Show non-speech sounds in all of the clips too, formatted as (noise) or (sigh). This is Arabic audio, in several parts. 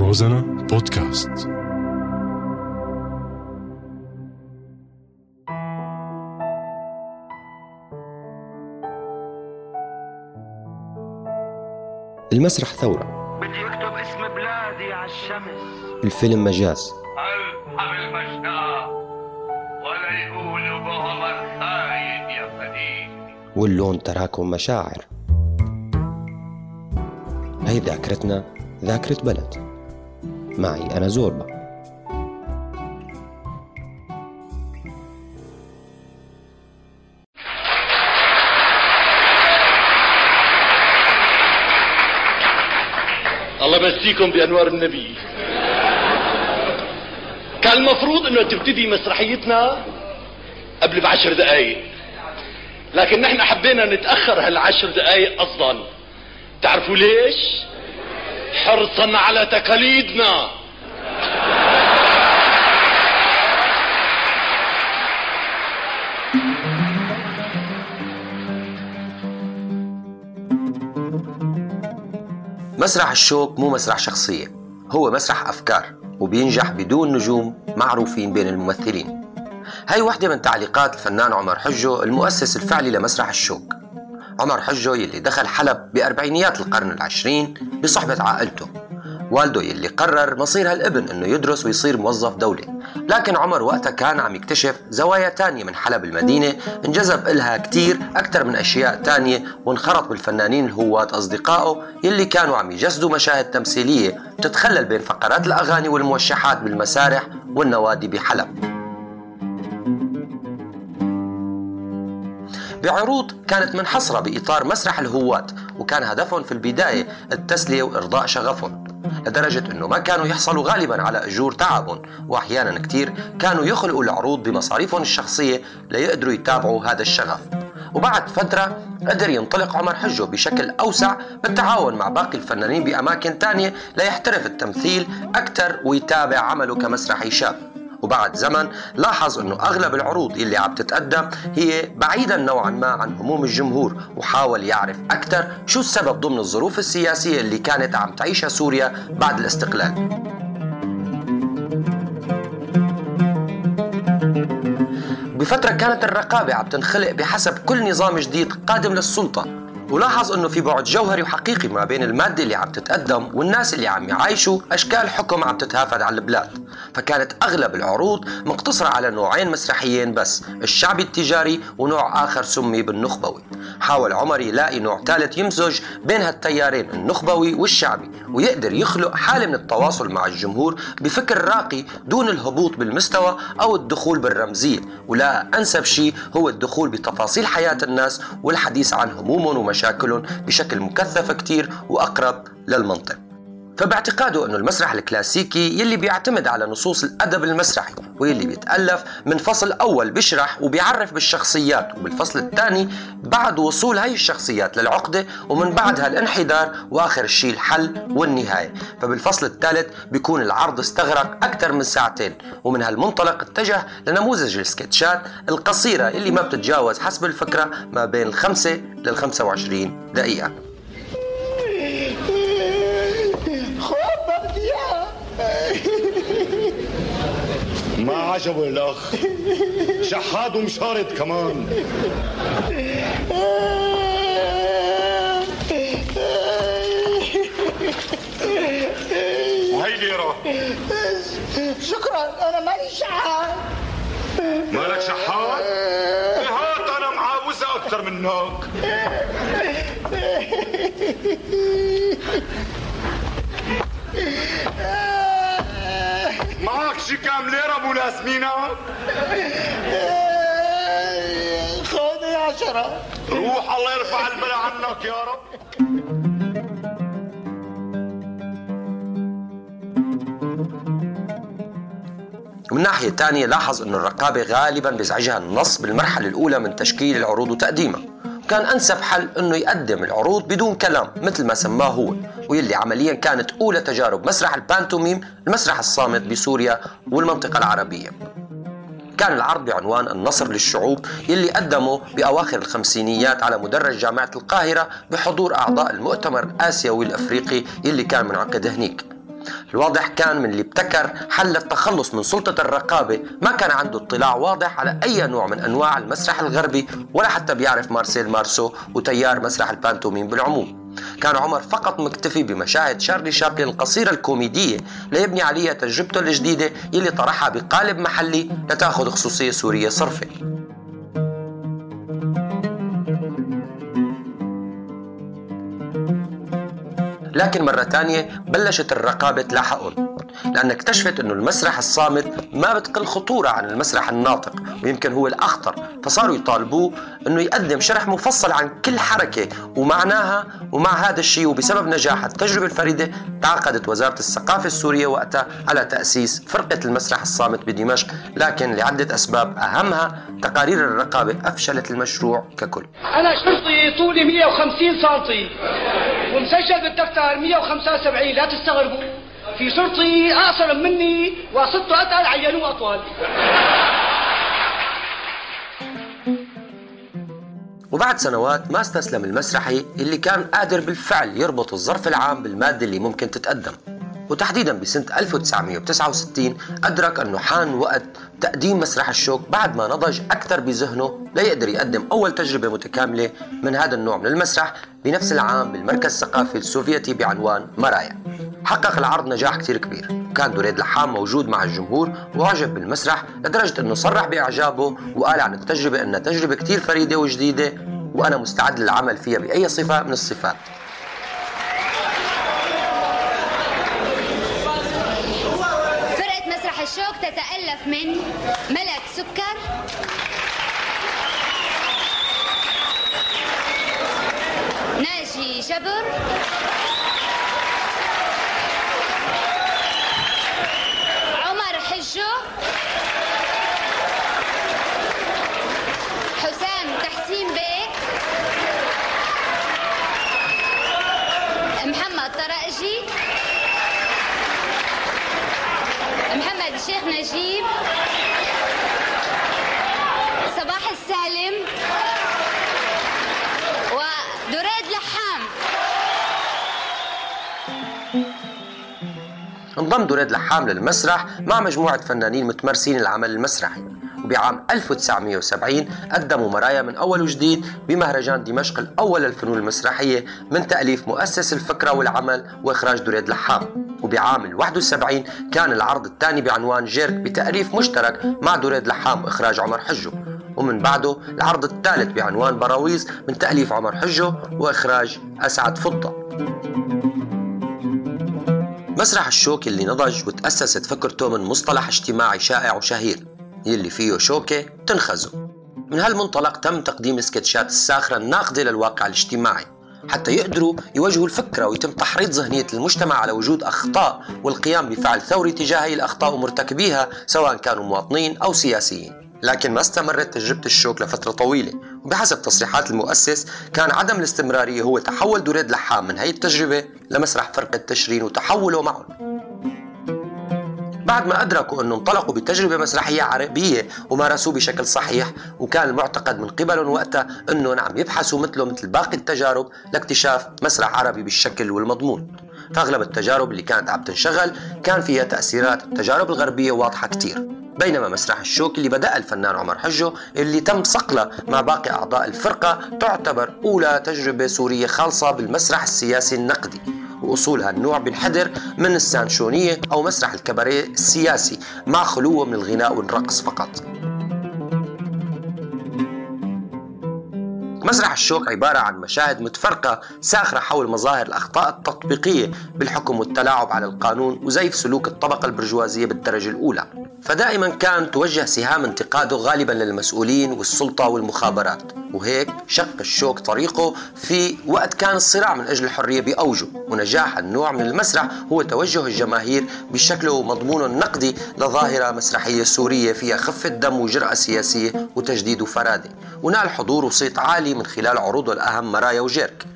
روزانا بودكاست. المسرح ثورة. بدي اكتب اسم بلادي على الشمس. الفيلم مجاز. الحم المشتاق ولا يقولوا بعمر خاين يا فديك واللون تراكم مشاعر. هي ذاكرتنا ذاكرة بلد. معي أنا زوربا الله يمسيكم بأنوار النبي. كان المفروض إنه تبتدي مسرحيتنا قبل بعشر دقائق لكن نحن حبينا نتأخر هالعشر دقائق قصدا تعرفوا ليش؟ حرصا على تقاليدنا. مسرح الشوك مو مسرح شخصية هو مسرح أفكار وبينجح بدون نجوم معروفين بين الممثلين. هاي واحدة من تعليقات الفنان عمر حجو المؤسس الفعلي لمسرح الشوك عمر حجو يلي دخل حلب بأربعينيات القرن العشرين بصحبة عائلته. والده يلي قرر مصير هالابن إنه يدرس ويصير موظف دولي. لكن عمر وقتها كان عم يكتشف زوايا تانية من حلب المدينة انجذب إلها كتير أكثر من أشياء تانية وانخرط بالفنانين الهواة أصدقائه يلي كانوا عم يجسدوا مشاهد تمثيلية بتتخلل بين فقرات الأغاني والموشحات بالمسارح والنوادي بحلب. بعروض كانت منحصرة بإطار مسرح الهواة وكان هدفهم في البداية التسلية وإرضاء شغفهم لدرجة أنه ما كانوا يحصلوا غالبا على أجور تعبهم وأحيانا كتير كانوا يخلقوا العروض بمصاريفهم الشخصية ليقدروا يتابعوا هذا الشغف. وبعد فترة قدر ينطلق عمر حجو بشكل أوسع بالتعاون مع باقي الفنانين بأماكن تانية ليحترف التمثيل أكثر ويتابع عمله كمسرحي شاب. وبعد زمن لاحظ إنه أغلب العروض اللي عم تتقدم هي بعيدا نوعا ما عن هموم الجمهور وحاول يعرف أكثر شو السبب ضمن الظروف السياسية اللي كانت عم تعيشها سوريا بعد الاستقلال. بفترة كانت الرقابة عم تنخلق بحسب كل نظام جديد قادم للسلطة. ولاحظ إنه في بعد جوهري وحقيقي ما بين المادة اللي عم تتقدم والناس اللي عم يعايشوا أشكال حكم عم تتهافت على البلاد. فكانت أغلب العروض مقتصرة على نوعين مسرحيين بس الشعبي التجاري ونوع آخر سمي بالنخبوي. حاول عمر يلاقي نوع ثالث يمزج بين هالتيارين النخبوي والشعبي ويقدر يخلق حالة من التواصل مع الجمهور بفكر راقي دون الهبوط بالمستوى أو الدخول بالرمزية. ولا أنسب شيء هو الدخول بتفاصيل حياة الناس والحديث عن همومهم ومشاكلهم. بشكل مكثف كتير وأقرب للمنطق. فباعتقاده أنه المسرح الكلاسيكي يلي بيعتمد على نصوص الأدب المسرحي. واللي بيتألف من فصل أول بيشرح وبيعرف بالشخصيات وبالفصل الثاني بعد وصول هاي الشخصيات للعقده ومن بعدها الانحدار وآخر شيء الحل والنهاية. فبالفصل الثالث بيكون العرض استغرق أكثر من ساعتين ومن هالمنطلق اتجه لنموذج السكتشات القصيرة اللي ما بتتجاوز حسب الفكرة ما بين الخمسة لل 25 دقيقة. ما عجبه الاخ شحاد ومشارد كمان. وهي ليرة شكرا أنا مالي شحات. مالك شحاد؟ هات أنا معاوزة أكثر منك. (laughs) معك شي كام ليرة ابو ياسمينة؟ خذي عشرة روح الله يرفع البلاء عنك يا رب. ومن ناحية تانية لاحظ أن الرقابة غالبا بيزعجها النص بالمرحلة الأولى من تشكيل العروض وتقديمها. كان أنسب حل أنه يقدم العروض بدون كلام مثل ما سماه هو. ويلي عمليا كانت أولى تجارب مسرح البانتوميم المسرح الصامت بسوريا والمنطقة العربية. كان العرض بعنوان النصر للشعوب يلي قدمه بأواخر الخمسينيات على مدرج جامعة القاهرة بحضور أعضاء المؤتمر الآسيوي الأفريقي يلي كان منعقد هنيك. الواضح كان من اللي ابتكر حل التخلص من سلطة الرقابة ما كان عنده اطلاع واضح على أي نوع من أنواع المسرح الغربي ولا حتى بيعرف مارسيل مارسو وتيار مسرح البانتوميم بالعموم. كان عمر فقط مكتفي بمشاهد شارلي شابلن القصيرة الكوميدية ليبني عليها تجربته الجديدة يلي طرحها بقالب محلي لتأخذ خصوصية سورية صرفة لكن مرة تانية بلشت الرقابة تلاحقهم. لأن اكتشفت أنه المسرح الصامت ما بتقل خطورة عن المسرح الناطق ويمكن هو الأخطر. فصاروا يطالبوه أنه يقدم شرح مفصل عن كل حركة ومعناها ومع هذا الشيء وبسبب نجاح التجربة الفريدة تعاقدت وزارة الثقافة السورية وقتها على تأسيس فرقة المسرح الصامت بدمشق لكن لعدة أسباب أهمها تقارير الرقابة أفشلت المشروع ككل. أنا شرطي طولي 150 سم ومسجل بالدفتر 175 لا تستغربوا. في شرطي اقصر مني وسطه اتقل عينوه أطول. وبعد سنوات ما استسلم المسرحي اللي كان قادر بالفعل يربط الظرف العام بالمادة اللي ممكن تتقدم. وتحديدا بسنة 1969 أدرك أنه حان وقت تقديم مسرح الشوك بعد ما نضج أكثر بذهنه ليقدر يقدم أول تجربة متكاملة من هذا النوع من المسرح بنفس العام بالمركز الثقافي السوفيتي بعنوان مرايا. حقق العرض نجاح كثير كبير. وكان دريد لحام موجود مع الجمهور واعجب بالمسرح لدرجة أنه صرح بإعجابه وقال عن التجربة أنها تجربة كثير فريدة وجديدة وأنا مستعد للعمل فيها بأي صفة من الصفات فرقة مسرح الشوك تتألف من ملك سكر. ناجي جبر. الشيخ نجيب. صباح السالم. ودريد لحام. انضم دريد لحام للمسرح مع مجموعة فنانين متمرسين العمل المسرحي. وبعام 1970 قدموا مرايا من أول وجديد بمهرجان دمشق الأول للفنون المسرحية من تأليف مؤسس الفكرة والعمل وإخراج دريد لحام. وبعام ال 71 كان العرض الثاني بعنوان جيرك بتأليف مشترك مع دريد لحام وإخراج عمر حجو. ومن بعده العرض الثالث بعنوان براويز من تأليف عمر حجو وإخراج أسعد فضة. مسرح الشوك اللي نضج وتأسست فكرته من مصطلح اجتماعي شائع وشهير يلي فيه شوكة تنخزه من هالمنطلق تم تقديم السكتشات الساخرة الناقدة للواقع الاجتماعي. حتى يقدروا يواجهوا الفكرة ويتم تحريض ذهنية المجتمع على وجود أخطاء والقيام بفعل ثوري تجاه هي الأخطاء ومرتكبيها سواء كانوا مواطنين أو سياسيين. لكن ما استمرت تجربة الشوك لفترة طويلة. وبحسب تصريحات المؤسس كان عدم الاستمرارية هو تحول دريد لحام من هي التجربة لمسرح فرقة تشرين وتحوله معهم. بعد ما أدركوا أنه انطلقوا بتجربة مسرحية عربية ومارسوه بشكل صحيح وكان المعتقد من قبلهم وقتها أنه عم يبحثوا مثله مثل باقي التجارب لاكتشاف مسرح عربي بالشكل والمضمون. فأغلب التجارب اللي كانت عم تنشغل كان فيها تأثيرات التجارب الغربية واضحة كتير. بينما مسرح الشوك اللي بدأ الفنان عمر حجو اللي تم صقله مع باقي أعضاء الفرقة تعتبر أولى تجربة سورية خالصة بالمسرح السياسي النقدي. وأصول هالنوع بنحدر من السانشونية أو مسرح الكباريه السياسي مع خلوه من الغناء والرقص فقط. مسرح الشوك عبارة عن مشاهد متفرقة ساخرة حول مظاهر الأخطاء التطبيقية بالحكم والتلاعب على القانون وزيف سلوك الطبقة البرجوازية بالدرجة الأولى. فدائما كان توجه سهام انتقاده غالبا للمسؤولين والسلطة والمخابرات. وهيك شق الشوك طريقه في وقت كان الصراع من أجل الحرية بأوجه. ونجاح النوع من المسرح هو توجه الجماهير بشكله ومضمونه النقدي لظاهرة مسرحية سورية فيها خفة دم وجرأة سياسية وتجديد وفرادة. ونال حضور وصيت عالي من خلال عروضه الأهم مرايا وجيرك.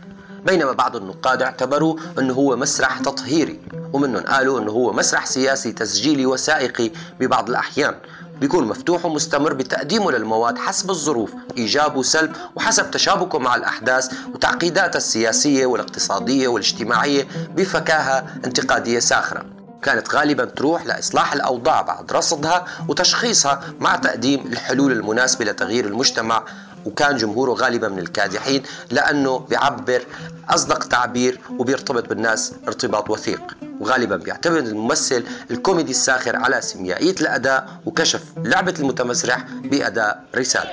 بينما بعض النقاد اعتبروا أنه هو مسرح تطهيري ومنهم قالوا أنه هو مسرح سياسي تسجيلي وثائقي ببعض الأحيان. بيكون مفتوح ومستمر بتقديمه للمواد حسب الظروف إيجاب وسلب وحسب تشابكه مع الأحداث وتعقيداتها السياسية والاقتصادية والاجتماعية بفكاهة انتقادية ساخرة. وكانت غالبا تروح لإصلاح الأوضاع بعد رصدها وتشخيصها مع تقديم الحلول المناسبة لتغيير المجتمع وكان جمهوره غالبا من الكادحين لأنه بيعبر أصدق تعبير وبيرتبط بالناس ارتباط وثيق وغالبا بيعتمد الممثل الكوميدي الساخر على سيميائية الأداء وكشف لعبة المتمسرح بأداء رسالة.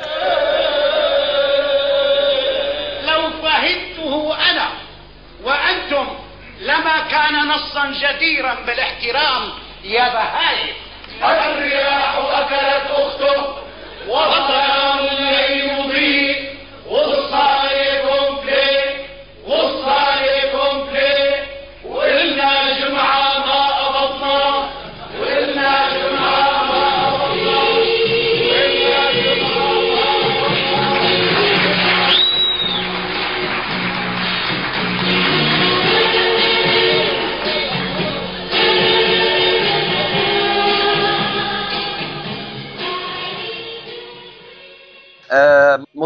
لو فهمته أنا وأنتم لما كان نصا جديرا بالاحترام يا بهايم الرياح أكلت أخته وظلام الليل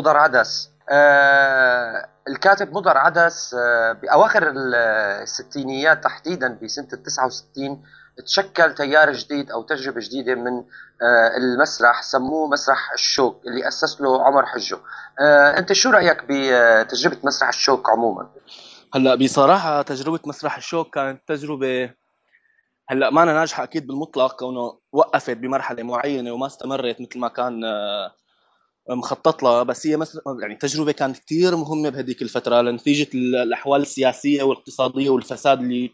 مضر عدس آه، الكاتب مضر عدس آه، بأواخر ال- الستينيات تحديدا بسنة ال 69 تشكل تيار جديد أو تجربة جديدة من آه، المسرح سموه مسرح الشوك اللي أسس له عمر حجو آه، أنت شو رأيك بتجربة مسرح الشوك عموما؟ هلأ بصراحة تجربة مسرح الشوك كانت تجربة هلأ ما أنا ناجحة أكيد بالمطلق كونه وقفت بمرحلة معينة وما استمرت مثل ما كان آه، مخطط لها بس هي مثل يعني تجربة كانت كثير مهمة بهذيك الفترة لنتيجة ال- الأحوال السياسية والاقتصادية والفساد اللي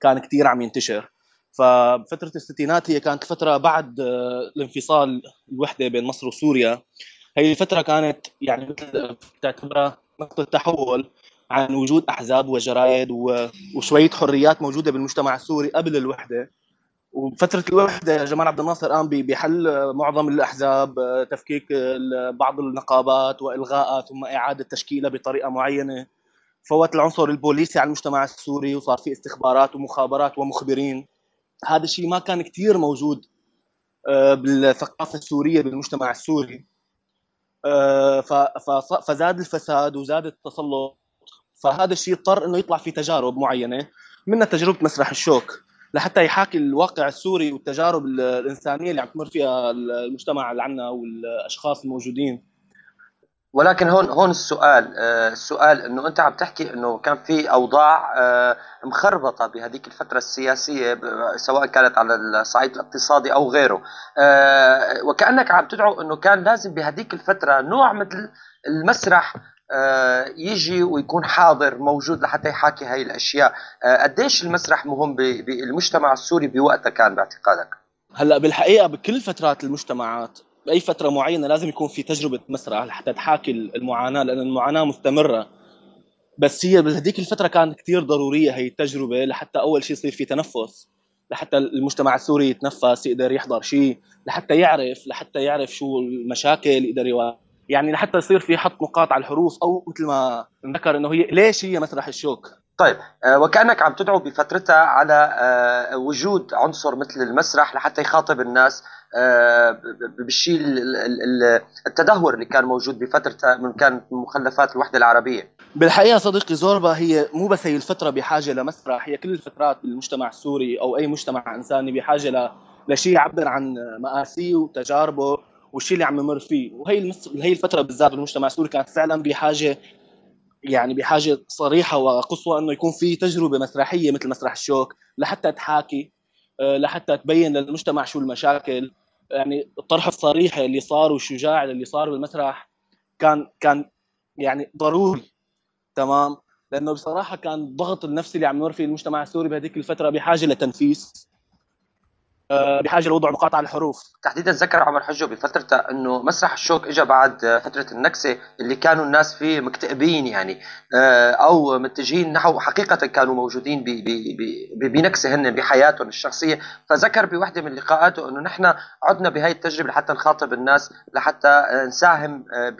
كان كثير عم ينتشر. ففترة الستينات هي كانت فترة بعد آه، الانفصال الوحدة بين مصر وسوريا. هي الفترة كانت يعني مثل تعتبرها نقطة تحول عن وجود أحزاب وجرايد وشوية حريات موجودة بالمجتمع السوري قبل الوحدة. وفترة الوحدة جمال عبد الناصر قام بحل معظم الأحزاب تفكيك ال- بعض النقابات والغاء ثم إعادة تشكيلها بطريقة معينة. فوت العنصر البوليسي على المجتمع السوري وصار في استخبارات ومخابرات ومخبرين. هذا الشيء ما كان كثير موجود آه، بالثقافة السورية بالمجتمع السوري. آه، فزاد الفساد وزاد التسلط. فهذا الشيء اضطر إنه يطلع في تجارب معينة منها تجربة مسرح الشوك. لحتى يحاكي الواقع السوري والتجارب ال- الإنسانية اللي عم تمر فيها المجتمع اللي عنا والأشخاص الموجودين. ولكن هون هون السؤال آه، السؤال إنه أنت عم تحكي إنه كان في أوضاع آه، مخربطة بهذيك الفترة السياسية سواء كانت على الصعيد الاقتصادي أو غيره. آه، وكأنك عم تدعو إنه كان لازم بهذيك الفترة نوع مثل المسرح يجي ويكون حاضر موجود لحتى يحاكي هاي الأشياء. آه، قديش المسرح مهم بالمجتمع السوري بوقتها كان باعتقادك؟ هلا بالحقيقة بكل فترات المجتمعات بأي فترة معينة لازم يكون في تجربة مسرح لحتى تحاكي المعاناة لأن المعاناة مستمرة. بس هي بهذيك الفترة كانت كثير ضرورية هي التجربة لحتى أول شيء يصير في تنفس لحتى المجتمع السوري يتنفس يقدر يحضر شيء لحتى يعرف لحتى يعرف شو المشاكل يقدر يواجه يعني لحتى يصير في حط نقاط على الحروف أو مثل ما ذكر إنه هي ليش هي مسرح الشوك طيب آه، وكأنك عم تدعو بفترتها على آه، وجود عنصر مثل المسرح لحتى يخاطب الناس آه، بالشيء ال- ال- ال- التدهور اللي كان موجود بفترتها من كان من مخلفات الوحدة العربية بالحقيقة صديقي زوربا هي مو بس هي الفترة بحاجة لمسرح هي كل الفترات بالمجتمع السوري أو أي مجتمع إنساني بحاجة. لشيء يعبر عن مآسيه وتجاربه والشيء اللي عم يمر فيه. وهي المس... هي الفترة بالذات بالمجتمع السوري كانت فعلا بحاجة يعني بحاجة صريحة وقصوى إنه يكون في تجربة مسرحية مثل مسرح الشوك لحتى تحاكي آه، لحتى تبين للمجتمع شو المشاكل. يعني الطرح الصريح اللي صار والشجاع اللي صار بالمسرح كان كان يعني ضروري. تمام؟ لأنه بصراحة كان الضغط النفسي اللي عم يمر فيه المجتمع السوري بهذيك الفترة بحاجة لتنفيس. بحاجة لوضع نقاط على الحروف. تحديدا ذكر عمر حجو بفترتها إنه مسرح الشوك اجى بعد آه، فترة النكسة اللي كانوا الناس فيه مكتئبين يعني آه، أو متجهين نحو حقيقة كانوا موجودين بنكسة هن بحياتهم الشخصية. فذكر بوحدة من لقاءاته إنه نحن عدنا بهاي التجربة لحتى نخاطب الناس لحتى آه، نساهم آه،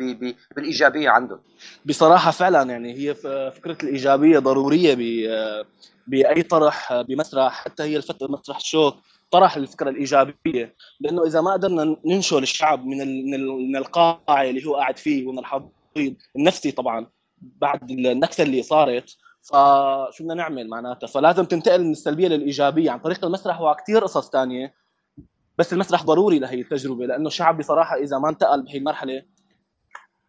بالإيجابية عندهم. بصراحة فعلا يعني هي فكرة الإيجابية ضرورية آه، بأي طرح آه، بمسرح حتى هي الفترة مسرح الشوك طرح الفكرة الإيجابية لأنه إذا ما قدرنا ننشل الشعب من من ال- من القاع اللي هو قاعد فيه ومن الحضيض النفسي طبعا بعد النكسه اللي صارت فشو بدنا نعمل معناتها؟ فلازم تنتقل من السلبية للإيجابية عن طريق المسرح وكثير قصص تانية بس المسرح ضروري لهي التجربة لأنه الشعب بصراحة إذا ما انتقل بهي المرحلة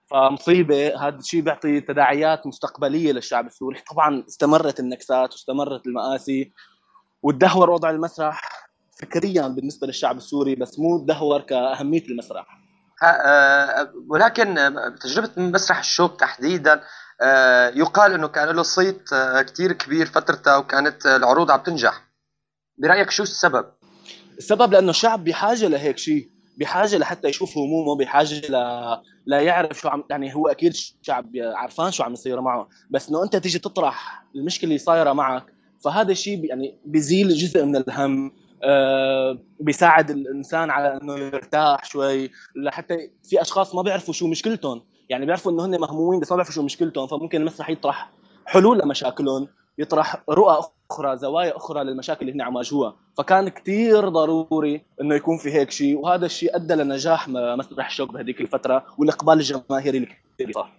فمصيبة هذا الشيء بيعطي تداعيات مستقبلية للشعب السوري. طبعا استمرت النكسات واستمرت المآسي وتدهور وضع المسرح. فكريا بالنسبة للشعب السوري بس مو تدهور كأهمية المسرح. آه، ولكن تجربة مسرح الشوك تحديدا آه، يقال إنه كان له صيت آه، كثير كبير فترتها وكانت العروض عم تنجح. برأيك شو السبب؟ السبب لأنه الشعب بحاجة لهيك شيء بحاجة لحتى يشوف همومه بحاجة ل... لا يعرف شو عم يعني هو أكيد الشعب عرفان شو عم يصير معه. بس إنه أنت تيجي تطرح المشكلة اللي صايرة معك فهذا الشيء يعني بيزيل جزء من الهم. بيساعد الإنسان على إنه يرتاح شوي. لحتى في أشخاص ما بيعرفوا شو مشكلتهم. يعني بيعرفوا إنه هن مهمومين بس ما بيعرفوا شو مشكلتهم فممكن المسرح يطرح حلول لمشاكلهم يطرح رؤى أخرى زوايا أخرى للمشاكل اللي هن عم يواجهوها. فكان كثير ضروري إنه يكون في هيك شيء وهذا الشيء أدى لنجاح مسرح الشوك بهذيك الفترة والإقبال الجماهيري اللي كثير صار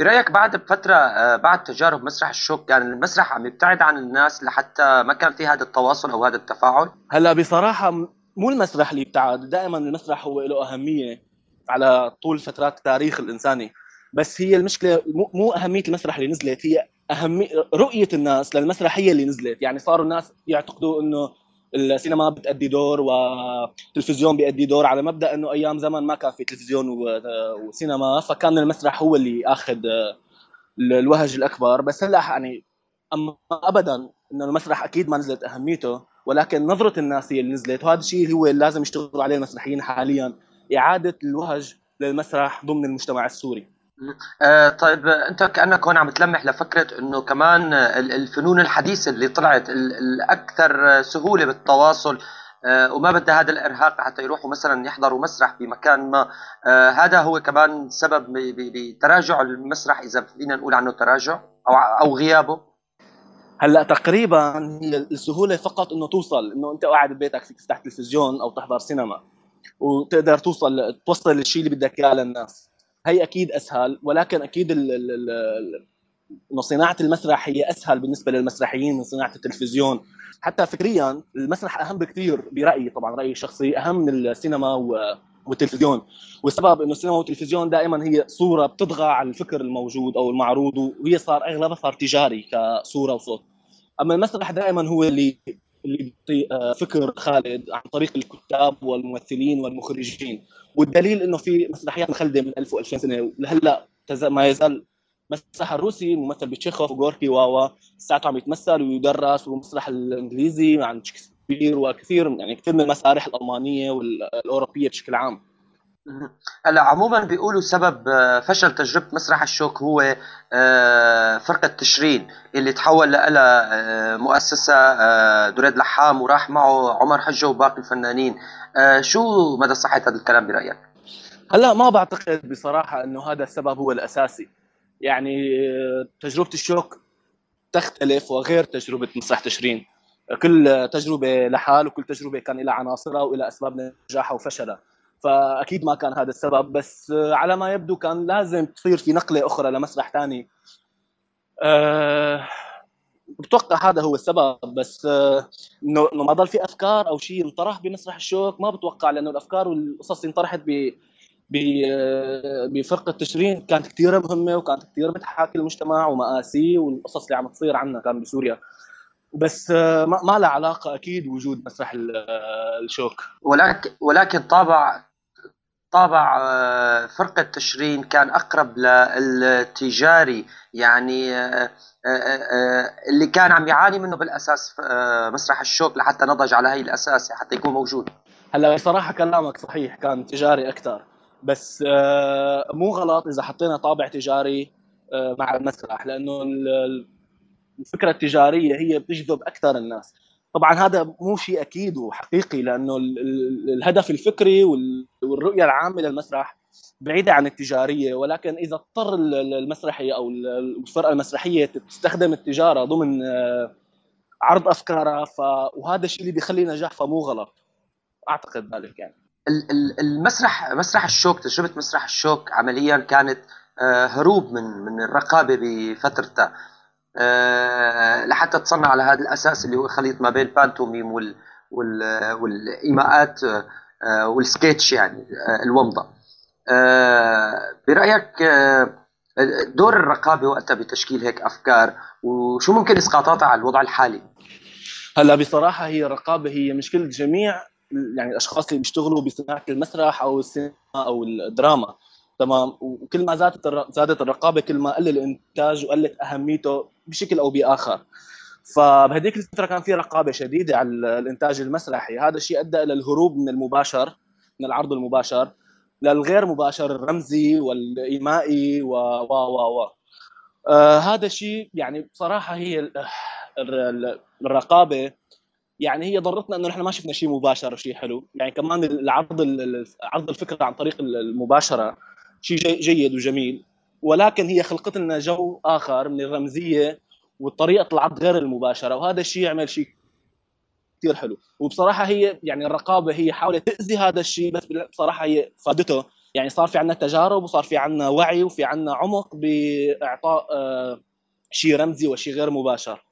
برأيك بعد بفتره آه، بعد تجارب مسرح الشوك كان المسرح عم يبتعد عن الناس لحتى ما كان في هذا التواصل أو هذا التفاعل؟ هلأ بصراحة مو المسرح اللي ابتعد دائما المسرح هو له أهمية على طول فترات التاريخ الانساني بس هي المشكلة مو أهمية المسرح اللي نزلت هي أهمية رؤية الناس للمسرح هي اللي نزلت. يعني صاروا الناس يعتقدوا إنه السينما بتأدي دور والتلفزيون بيأدي دور. على مبدأ إنه أيام زمن ما كان في تلفزيون وسينما فكان المسرح هو اللي آخذ الوهج الأكبر. بس هلأ يعني أما ابدا انه المسرح أكيد ما نزلت أهميته ولكن نظرة الناس هي اللي نزلت وهذا الشيء هو اللي لازم يشتغلوا عليه المسرحيين حاليا. إعادة الوهج للمسرح ضمن المجتمع السوري. آه طيب انت كأنك هون عم تلمح لفكرة إنه كمان الفنون الحديثة اللي طلعت الأكثر سهولة بالتواصل آه وما بدها هذا الإرهاق حتى يروحوا مثلا يحضروا مسرح بمكان ما آه هذا هو كمان سبب بتراجع المسرح إذا فينا نقول عنه تراجع أو أو غيابه؟ هلأ تقريبا السهولة فقط إنه توصل إنه أنت قاعد ببيتك فيك تفتح تلفزيون أو تحضر سينما وتقدر توصل توصل الشيء اللي بدك إياه للناس. هي أكيد أسهل ولكن أكيد إنه صناعة المسرح هي أسهل بالنسبة للمسرحيين من صناعة التلفزيون. حتى فكريا المسرح أهم بكثير برأيي طبعا رأيي الشخصي أهم من السينما والتلفزيون. والسبب إنه السينما والتلفزيون دائما هي صورة بتطغى على الفكر الموجود أو المعروض وهي صار أغلبها صار تجاري كصورة وصوت. أما المسرح دائما هو اللي اللي بيعطي آه، فكر خالد عن طريق الكتاب والممثلين والمخرجين. والدليل إنه في مسرحيات مخلدة من 1000 و2000 سنة لهلا ما يزال المسرح الروسي ممثل بتشيخوف وغوركي واوا ساعته عم يتمثل ويدرس والمسرح الإنجليزي عن شكسبير وكثير يعني كثير من المسارح الألمانية والأوروبية بشكل عام. (laughs) هلا عموما بيقولوا سبب آه، فشل تجربة مسرح الشوك هو آه، فرقة تشرين اللي تحول لها آه، مؤسسة دريد لحام وراح معه عمر حجة وباقي الفنانين. شو مدى صحة هذا الكلام برأيك؟ هلا ما بعتقد بصراحة إنه هذا السبب هو الأساسي. يعني تجربة الشوك تختلف وغير تجربة مسرح تشرين. كل تجربة لحال وكل تجربة كان لها عناصرها والى أسباب نجاحها وفشلها. فأكيد ما كان هذا السبب بس على ما يبدو كان لازم تصير في نقلة أخرى لمسرح ثاني أه بتوقع هذا هو السبب بس آه، إنه إنه ما ضل في أفكار أو شيء انطرح بمسرح الشوك ما بتوقع لأنه الأفكار والقصص اللي انطرحت ب آه، بفرقه تشرين كانت كثير مهمة وكانت كثير بتحاكي المجتمع ومآسيه والقصص اللي عم تصير عنا كان بسوريا. بس آه، ما لها علاقة أكيد وجود مسرح الشوك. ولكن ولكن طابع طابع آه، فرقة تشرين كان أقرب للتجاري يعني آه، آه، اللي كان عم يعاني منه بالأساس مسرح الشوك لحتى نضج على هي الأساس حتى يكون موجود. هلا بصراحة كلامك صحيح كان تجاري أكثر بس مو غلط إذا حطينا طابع تجاري مع المسرح لأنه الفكرة التجارية هي بتجذب أكثر الناس. طبعا هذا مو شيء أكيد وحقيقي لأنه الهدف الفكري والرؤية العامة للمسرح بعيدة عن التجارية ولكن إذا اضطر المسرحي أو الفرقة المسرحية تستخدم التجارة ضمن آه، عرض أفكارها ف... وهذا الشيء اللي بيخلي نجاح فمو غلط. أعتقد ذلك يعني. المسرح مسرح الشوك تجربة مسرح الشوك عمليا كانت آه، هروب من من الرقابة بفترتها. آه، لحتى تصنع على هذا الأساس اللي هو خليط ما بين بانتوميم وال وال والإيماءات آه، والسكيتش يعني آه، الومضة. برأيك دور الرقابة وقتها بتشكيل هيك أفكار وشو ممكن إسقاطاتها على الوضع الحالي؟ هلا بصراحة هي الرقابة هي مشكلة جميع يعني الأشخاص اللي بيشتغلوا بصناعة المسرح أو السينما أو الدراما. تمام. وكل ما زادت زادت الرقابة كل ما قل الإنتاج وقلت أهميته بشكل أو بآخر. فبهذيك الفترة كان في رقابة شديدة على الإنتاج المسرحي. هذا الشيء أدى إلى الهروب من المباشر من العرض المباشر للغير مباشر الرمزي والإيمائي و و و و. آه هذا الشيء يعني بصراحة هي الرقابة يعني هي ضرتنا إنه نحن ما شفنا شيء مباشر وشيء حلو. يعني كمان العرض عرض الفكرة عن طريق المباشرة شيء جيد وجميل. ولكن هي خلقت لنا جو آخر من الرمزية وطريقه العرض غير المباشرة وهذا الشيء يعمل شيء كثير حلو. وبصراحة هي يعني الرقابة هي حاولت تأذي هذا الشيء بس بصراحة هي فادته. يعني صار في عندنا تجارب وصار في عندنا وعي وفي عندنا عمق بإعطاء آه، شيء رمزي وشيء غير مباشر.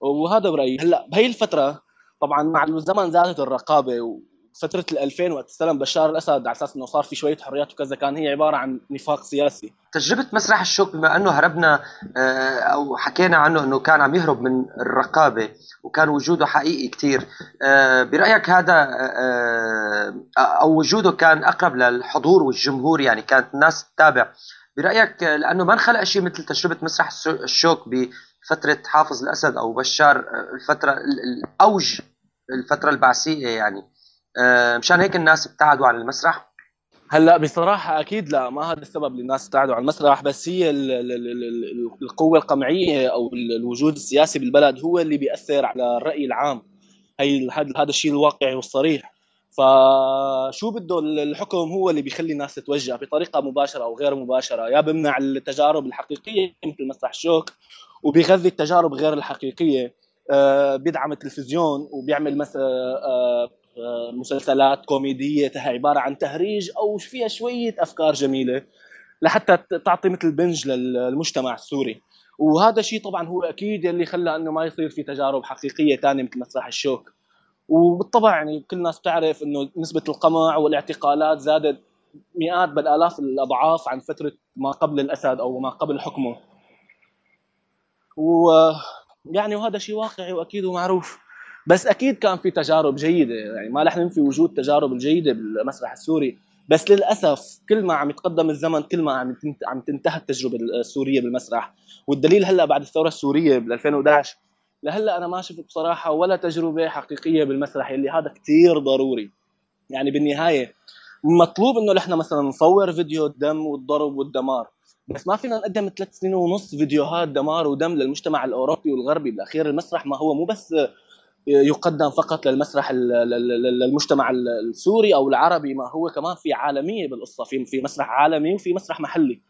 وهذا برأيي. هلأ بهي الفترة طبعا مع الزمن زادت الرقابة فترة ال 2000 وقت استلم بشار الأسد على أساس إنه صار في شوية حريات وكذا كان هي عبارة عن نفاق سياسي. تجربة مسرح الشوك بما أنه هربنا آه، أو حكينا عنه إنه كان عم يهرب من الرقابة وكان وجوده حقيقي كثير آه، برأيك هذا آه، أو وجوده كان أقرب للحضور والجمهور يعني كانت الناس تتابع. برأيك لأنه ما انخلق شيء مثل تجربة مسرح الشوك بفترة حافظ الأسد أو بشار الفترة الأوج الفترة البعثية يعني. مشان هيك الناس ابتعدوا عن المسرح. هلا بصراحة أكيد لا ما هذا السبب اللي الناس ابتعدوا عن المسرح بس هي القوة القمعية أو الوجود السياسي بالبلد هو اللي بيأثر على الرأي العام. هي هذا الشيء الواقعي والصريح. فشو بده الحكم هو اللي بيخلي الناس تتوجه؟ بطريقة مباشرة أو غير مباشرة. يا بمنع التجارب الحقيقية مثل مسرح الشوك وبيغذي التجارب غير الحقيقية. آه، بيدعم التلفزيون وبيعمل مثلا آه، مسلسلات كوميدية عبارة عن تهريج أو فيها شوية أفكار جميلة لحتى تعطي مثل بنج للمجتمع السوري. وهذا الشيء طبعا هو أكيد اللي خلى إنه ما يصير في تجارب حقيقية ثانية مثل مسرح الشوك. وبالطبع يعني كل الناس بتعرف إنه نسبة القمع والاعتقالات زادت مئات بل آلاف الأضعاف عن فترة ما قبل الأسد أو ما قبل حكمه. و يعني وهذا شيء واقعي وأكيد ومعروف. بس أكيد كان في تجارب جيدة يعني ما رح ننفي وجود تجارب الجيدة بالمسرح السوري. بس للأسف كل ما عم يتقدم الزمن كل ما عم عم تنتهي التجربة السورية بالمسرح. والدليل هلأ بعد الثورة السورية بال 2011 لهلأ أنا ما شفت بصراحة ولا تجربة حقيقية بالمسرح اللي هذا كثير ضروري. يعني بالنهاية مطلوب إنه نحن مثلا نصور فيديو الدم والضرب والدمار. بس ما فينا نقدم ثلاث سنين ونص فيديوهات دمار ودم للمجتمع الأوروبي والغربي. بالأخير المسرح ما هو مو بس يقدم فقط للمسرح للمجتمع السوري أو العربي ما هو كمان في عالمية بالقصة في في مسرح عالمي وفي مسرح محلي.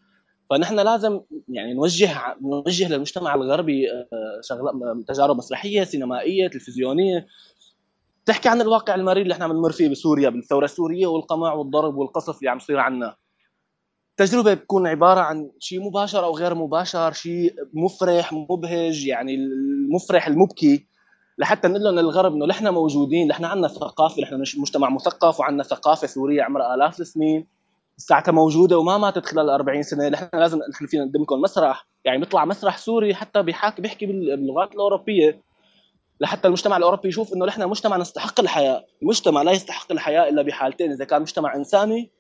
فنحن لازم يعني نوجه نوجه للمجتمع الغربي آه، تجارب مسرحية سينمائية تلفزيونية. تحكي عن الواقع المرير اللي إحنا عم نمر فيه بسوريا بالثورة السورية والقمع والضرب والقصف اللي عم يصير عنا. تجربة بتكون عبارة عن شيء مباشر أو غير مباشر شيء مفرح مبهج يعني المفرح المبكي. لحتى نقول لهم للغرب إنه نحن موجودين نحن عندنا ثقافة نحن مجتمع مثقف وعندنا ثقافة سوريه عمرها آلاف السنين. ساعتها موجودة وما ماتت خلال 40 سنة. نحن لازم نحن فينا نقدم لكم مسرح. يعني بيطلع مسرح سوري حتى بيحاكي بيحكي باللغات الأوروبية. لحتى المجتمع الأوروبي يشوف إنه نحن مجتمع نستحق الحياة، المجتمع لا يستحق الحياة إلا بحالتين. إذا كان مجتمع إنساني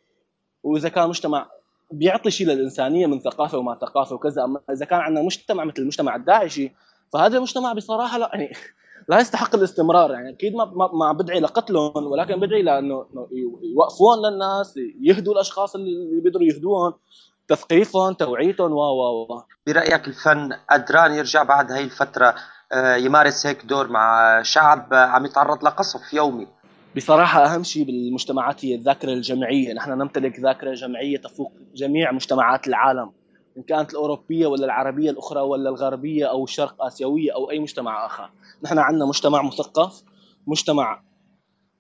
وإذا كان مجتمع بيعطي شيء للإنسانية من ثقافة وما ثقافة وكذا. أما إذا كان عندنا مجتمع مثل المجتمع الداعشي فهذا المجتمع بصراحة لا يعني لا يستحق الاستمرار يعني أكيد ما ما بدعي لقتلهم ولكن بدعي لأنه يوقفون للناس يهدوا الأشخاص اللي بيقدروا يهدوهم تثقيفهم توعيتهم و و و. برأيك الفن قدران يرجع بعد هاي الفترة آه، يمارس هيك دور مع شعب عم يتعرض لقصف يومي؟ بصراحة أهم شيء بالمجتمعات هي الذاكرة الجمعية، نحن نمتلك ذاكرة جمعية تفوق جميع مجتمعات العالم، إن كانت الأوروبية ولا العربية الأخرى ولا الغربية أو الشرق آسيوية أو أي مجتمع آخر. نحن عندنا مجتمع مثقف مجتمع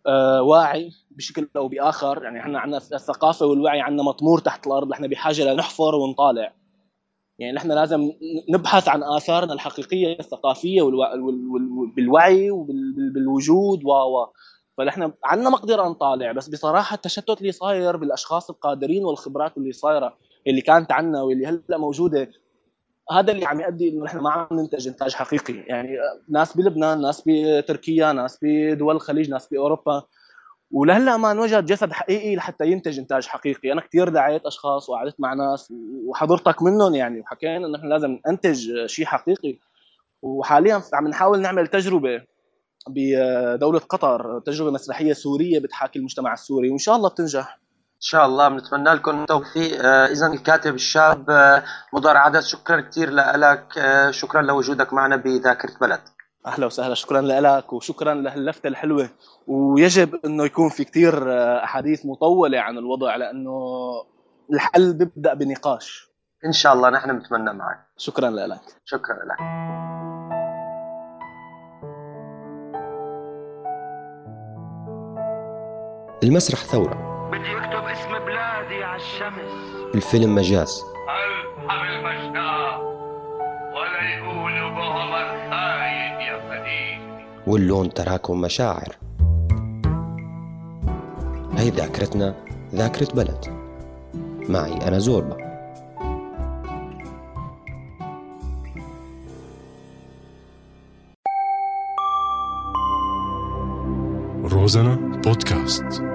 آه واعي بشكل أو بآخر. يعني إحنا عندنا الثقافة والوعي عندنا مطمور تحت الأرض. إحنا بحاجة لنحفر ونطالع. يعني نحن لازم نبحث عن آثارنا الحقيقية الثقافية. بالوعي وبالوجود و فنحن عندنا مقدرة نطالع. بس بصراحة التشتت اللي صاير بالأشخاص القادرين والخبرات اللي صايرة اللي كانت عندنا واللي هلا موجودة هذا اللي عم يؤدي إنه نحن ما عم ننتج إنتاج حقيقي. يعني ناس بلبنان ناس بتركيا ناس بدول الخليج ناس بأوروبا. ولهلا ما انوجد جسد حقيقي لحتى ينتج إنتاج حقيقي. أنا كثير دعيت أشخاص وقعدت مع ناس وحضرتك منهم يعني وحكينا إنه نحن لازم ننتج شيء حقيقي. وحاليا عم نحاول نعمل تجربة بدولة قطر تجربة مسرحية سورية بتحاكي المجتمع السوري وإن شاء الله بتنجح. شاء الله بنتمنى لكم التوفيق. آه، اذا الكاتب الشاب آه، مضار عدد شكرا كثير لك آه، شكرا لوجودك معنا بذاكرة بلد. أهلا وسهلا شكرا لك وشكرا لهاللفتة الحلوة. ويجب إنه يكون في كثير أحاديث مطولة عن الوضع لأنه الحل بيبدأ بنقاش. إن شاء الله نحن بنتمنى معك. شكرا لك. شكرا لك. المسرح ثورة. بدي اكتب اسم بلادي على الشمس. الفيلم مجاز. ألحم المشتاق ولا يقولوا بعمر خاين يا فديك واللون تراكم مشاعر. هي ذاكرتنا ذاكرة بلد. معي أنا زوربا. روزانا بودكاست.